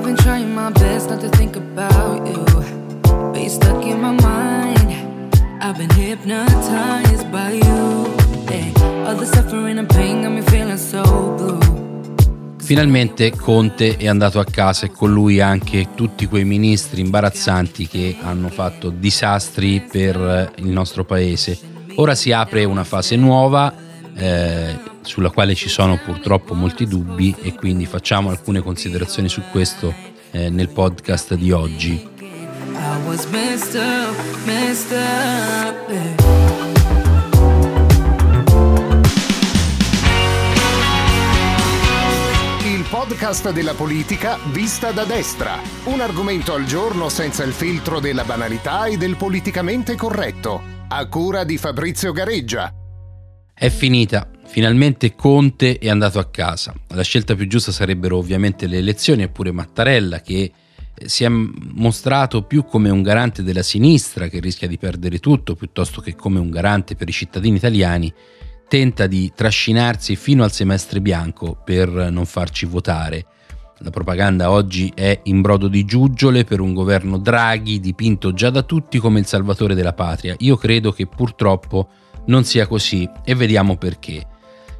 I've been trying my best not to think about you, but you're stuck in my mind. I've been hypnotized by you. Hey, all the suffering and pain got me feeling so blue. Finalmente Conte è andato a casa e con lui anche tutti quei ministri imbarazzanti che hanno fatto disastri per il nostro paese. Ora si apre una fase nuova eh, sulla quale ci sono purtroppo molti dubbi e quindi facciamo alcune considerazioni su questo eh, nel podcast di oggi. Il podcast della politica vista da destra. Un argomento al giorno senza il filtro della banalità e del politicamente corretto. A cura di Fabrizio Gareggia. È finita. Finalmente Conte è andato a casa. La scelta più giusta sarebbero ovviamente le elezioni, eppure Mattarella che eh, si è mostrato più come un garante della sinistra che rischia di perdere tutto piuttosto che come un garante per i cittadini italiani, tenta di trascinarsi fino al semestre bianco per non farci votare. La propaganda oggi è in brodo di giuggiole per un governo Draghi dipinto già da tutti come il salvatore della patria. Io credo che purtroppo non sia così e vediamo perché.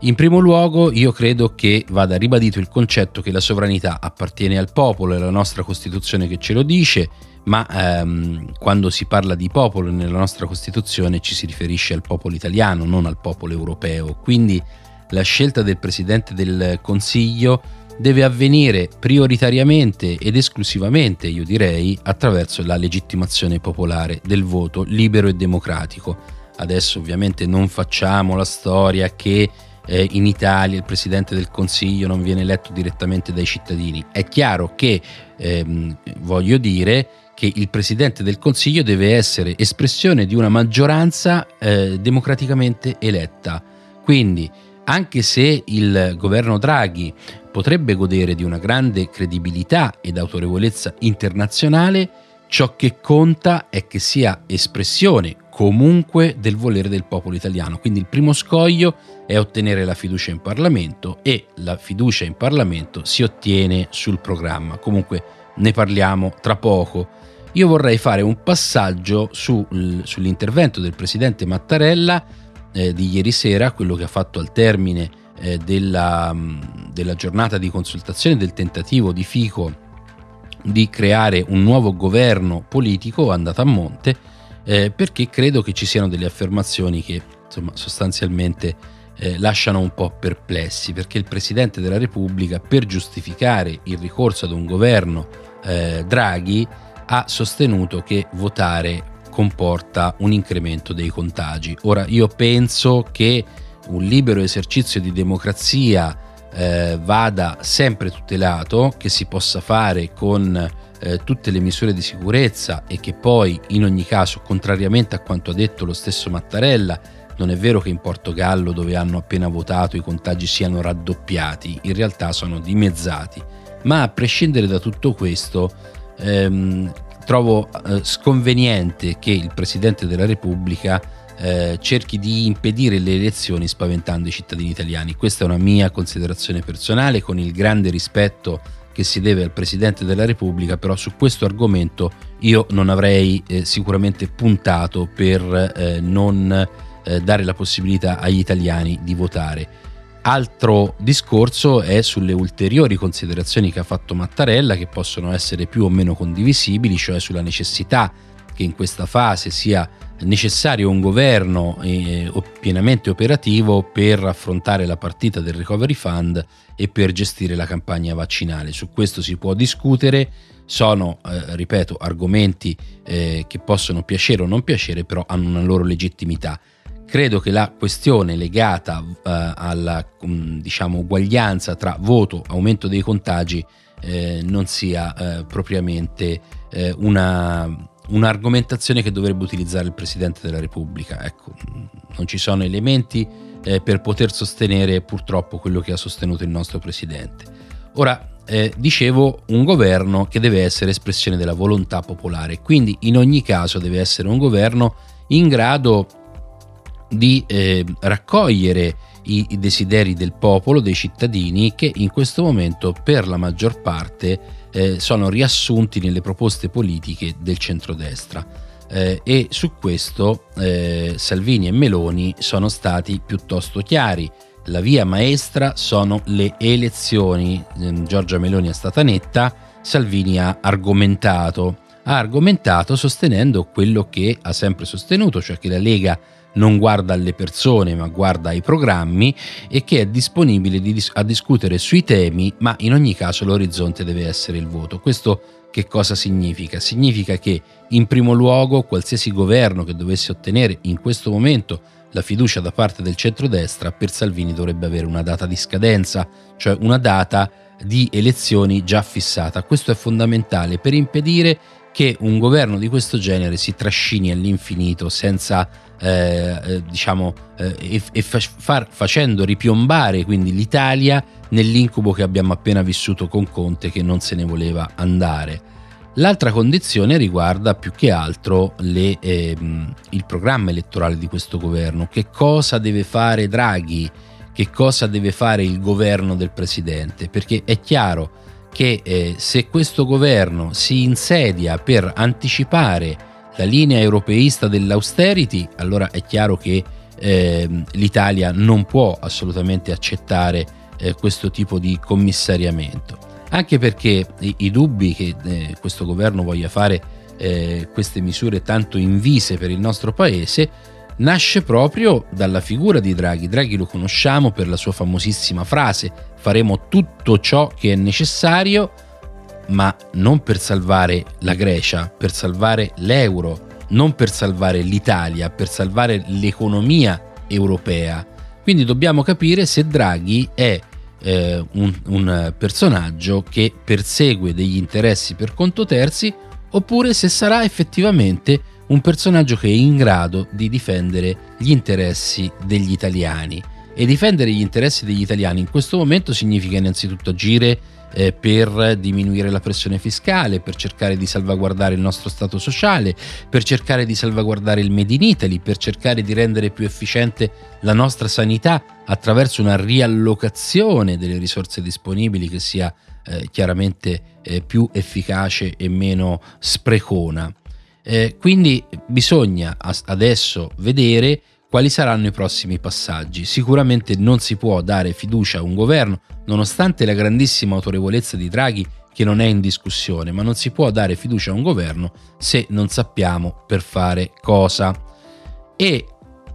In primo luogo io credo che vada ribadito il concetto che la sovranità appartiene al popolo, è la nostra Costituzione che ce lo dice, ma ehm, quando si parla di popolo nella nostra Costituzione ci si riferisce al popolo italiano, non al popolo europeo. Quindi la scelta del Presidente del Consiglio deve avvenire prioritariamente ed esclusivamente, io direi, attraverso la legittimazione popolare del voto libero e democratico Adesso ovviamente non facciamo la storia che eh, in Italia il Presidente del Consiglio non viene eletto direttamente dai cittadini. È chiaro che, ehm, voglio dire, che il Presidente del Consiglio deve essere espressione di una maggioranza eh, democraticamente eletta. Quindi, anche se il governo Draghi potrebbe godere di una grande credibilità ed autorevolezza internazionale, ciò che conta è che sia espressione comunque del volere del popolo italiano. Quindi il primo scoglio è ottenere la fiducia in Parlamento e la fiducia in Parlamento si ottiene sul programma. Comunque ne parliamo tra poco. Io vorrei fare un passaggio su, sull'intervento del presidente Mattarella eh, di ieri sera, quello che ha fatto al termine eh, della, della giornata di consultazione del tentativo di Fico di creare un nuovo governo politico andato a monte eh, perché credo che ci siano delle affermazioni che insomma, sostanzialmente eh, lasciano un po' perplessi, perché il Presidente della Repubblica, per giustificare il ricorso ad un governo eh, Draghi, ha sostenuto che votare comporta un incremento dei contagi. Ora io penso che un libero esercizio di democrazia eh, vada sempre tutelato, che si possa fare con eh, tutte le misure di sicurezza e che poi in ogni caso, contrariamente a quanto ha detto lo stesso Mattarella, non è vero che in Portogallo, dove hanno appena votato, i contagi siano raddoppiati, in realtà sono dimezzati. Ma a prescindere da tutto questo, ehm, trovo eh, sconveniente che il Presidente della Repubblica eh, cerchi di impedire le elezioni spaventando i cittadini italiani. Questa è una mia considerazione personale con il grande rispetto che si deve al Presidente della Repubblica, però su questo argomento io non avrei eh, sicuramente puntato per eh, non eh, dare la possibilità agli italiani di votare. Altro discorso è sulle ulteriori considerazioni che ha fatto Mattarella, che possono essere più o meno condivisibili, cioè sulla necessità che in questa fase sia necessario un governo eh, pienamente operativo per affrontare la partita del Recovery Fund e per gestire la campagna vaccinale. Su questo si può discutere, sono, eh, ripeto, argomenti eh, che possono piacere o non piacere, però hanno una loro legittimità. Credo che la questione legata eh, alla mm, diciamo, uguaglianza tra voto, e aumento dei contagi, eh, non sia eh, propriamente una un'argomentazione che dovrebbe utilizzare il Presidente della Repubblica. Ecco, non ci sono elementi eh, per poter sostenere purtroppo quello che ha sostenuto il nostro Presidente. Ora, eh, dicevo, un governo che deve essere espressione della volontà popolare, quindi in ogni caso deve essere un governo in grado di eh, raccogliere i, desideri del popolo, dei cittadini che in questo momento per la maggior parte eh, sono riassunti nelle proposte politiche del centrodestra. Eh, e su questo eh, Salvini e Meloni sono stati piuttosto chiari. La via maestra sono le elezioni. Eh, Giorgia Meloni è stata netta, Salvini ha argomentato. Ha argomentato sostenendo quello che ha sempre sostenuto, cioè che la Lega non guarda alle persone ma guarda ai programmi e che è disponibile a discutere sui temi, ma in ogni caso l'orizzonte deve essere il voto. Questo che cosa significa? Significa che in primo luogo qualsiasi governo che dovesse ottenere in questo momento la fiducia da parte del centrodestra per Salvini dovrebbe avere una data di scadenza, cioè una data di elezioni già fissata. Questo è fondamentale per impedire che un governo di questo genere si trascini all'infinito senza eh, eh, diciamo, eh, e, e far, facendo ripiombare quindi l'Italia nell'incubo che abbiamo appena vissuto con Conte che non se ne voleva andare. L'altra condizione riguarda più che altro le, ehm, il programma elettorale di questo governo. Che cosa deve fare Draghi? Che cosa deve fare il governo del Presidente? Perché è chiaro che eh, se questo governo si insedia per anticipare la linea europeista dell'austerity, allora è chiaro che eh, l'Italia non può assolutamente accettare eh, questo tipo di commissariamento. Anche perché i, i dubbi che eh, questo governo voglia fare eh, queste misure tanto invise per il nostro paese nasce proprio dalla figura di Draghi. Draghi lo conosciamo per la sua famosissima frase faremo tutto ciò che è necessario ma non per salvare la Grecia, per salvare l'euro, non per salvare l'Italia, per salvare l'economia europea. Quindi dobbiamo capire se Draghi è eh, un, un personaggio che persegue degli interessi per conto terzi oppure se sarà effettivamente un personaggio che è in grado di difendere gli interessi degli italiani. E difendere gli interessi degli italiani in questo momento significa innanzitutto agire eh, per diminuire la pressione fiscale, per cercare di salvaguardare il nostro stato sociale, per cercare di salvaguardare il Made in Italy, per cercare di rendere più efficiente la nostra sanità attraverso una riallocazione delle risorse disponibili che sia eh, chiaramente eh, più efficace e meno sprecona. Eh, quindi bisogna adesso vedere quali saranno i prossimi passaggi. Sicuramente non si può dare fiducia a un governo, nonostante la grandissima autorevolezza di Draghi che non è in discussione, ma non si può dare fiducia a un governo se non sappiamo per fare cosa. E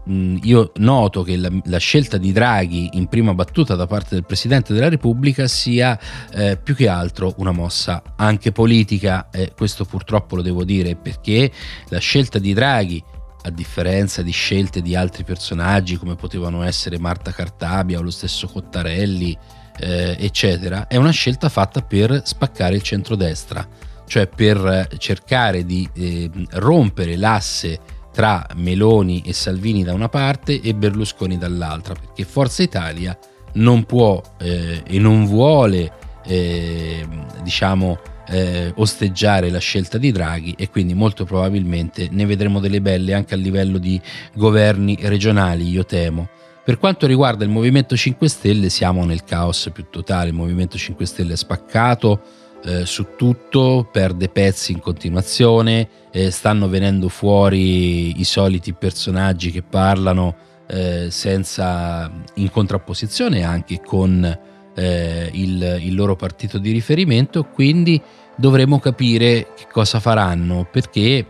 mh, io noto che la, la, scelta di Draghi in prima battuta da parte del Presidente della Repubblica sia eh, più che altro una mossa anche politica, eh, questo purtroppo lo devo dire perché la scelta di Draghi a differenza di scelte di altri personaggi come potevano essere Marta Cartabia o lo stesso Cottarelli, eh, eccetera, è una scelta fatta per spaccare il centrodestra, cioè per cercare di eh, rompere l'asse tra Meloni e Salvini da una parte e Berlusconi dall'altra, perché Forza Italia non può eh, e non vuole, eh, diciamo, eh, osteggiare la scelta di Draghi e quindi molto probabilmente ne vedremo delle belle anche a livello di governi regionali, io temo. Per quanto riguarda il Movimento 5 Stelle siamo nel caos più totale, il Movimento 5 Stelle è spaccato eh, su tutto, perde pezzi in continuazione, eh, stanno venendo fuori i soliti personaggi che parlano eh, senza in contrapposizione anche con eh, il, il loro partito di riferimento, quindi dovremo capire che cosa faranno perché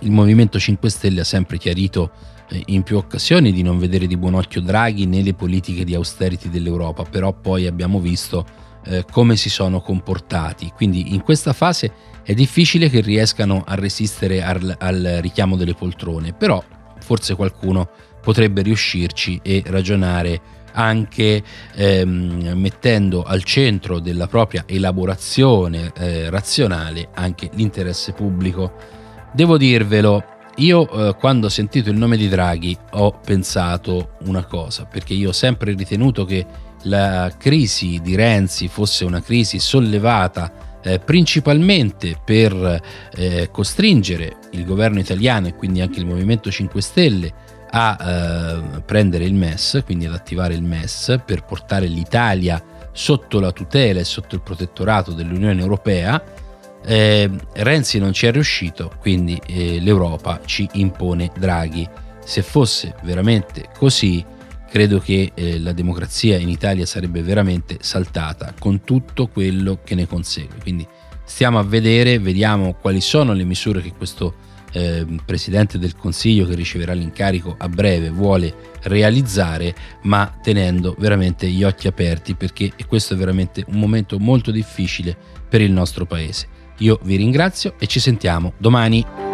il Movimento 5 Stelle ha sempre chiarito eh, in più occasioni di non vedere di buon occhio Draghi né le politiche di austerity dell'Europa, però poi abbiamo visto eh, come si sono comportati. Quindi in questa fase è difficile che riescano a resistere al, al richiamo delle poltrone, però forse qualcuno potrebbe riuscirci e ragionare anche ehm, mettendo al centro della propria elaborazione eh, razionale anche l'interesse pubblico. Devo dirvelo, io eh, quando ho sentito il nome di Draghi ho pensato una cosa, perché io ho sempre ritenuto che la crisi di Renzi fosse una crisi sollevata eh, principalmente per eh, costringere il governo italiano e quindi anche il Movimento 5 Stelle a eh, prendere il MES, quindi ad attivare il MES per portare l'Italia sotto la tutela e sotto il protettorato dell'Unione Europea. Eh, Renzi non ci è riuscito, quindi eh, l'Europa ci impone Draghi. Se fosse veramente così, credo che eh, la democrazia in Italia sarebbe veramente saltata con tutto quello che ne consegue. Quindi stiamo a vedere, vediamo quali sono le misure che questo eh, Presidente del Consiglio che riceverà l'incarico a breve vuole realizzare, ma tenendo veramente gli occhi aperti perché questo è veramente un momento molto difficile per il nostro Paese. Io vi ringrazio e ci sentiamo domani.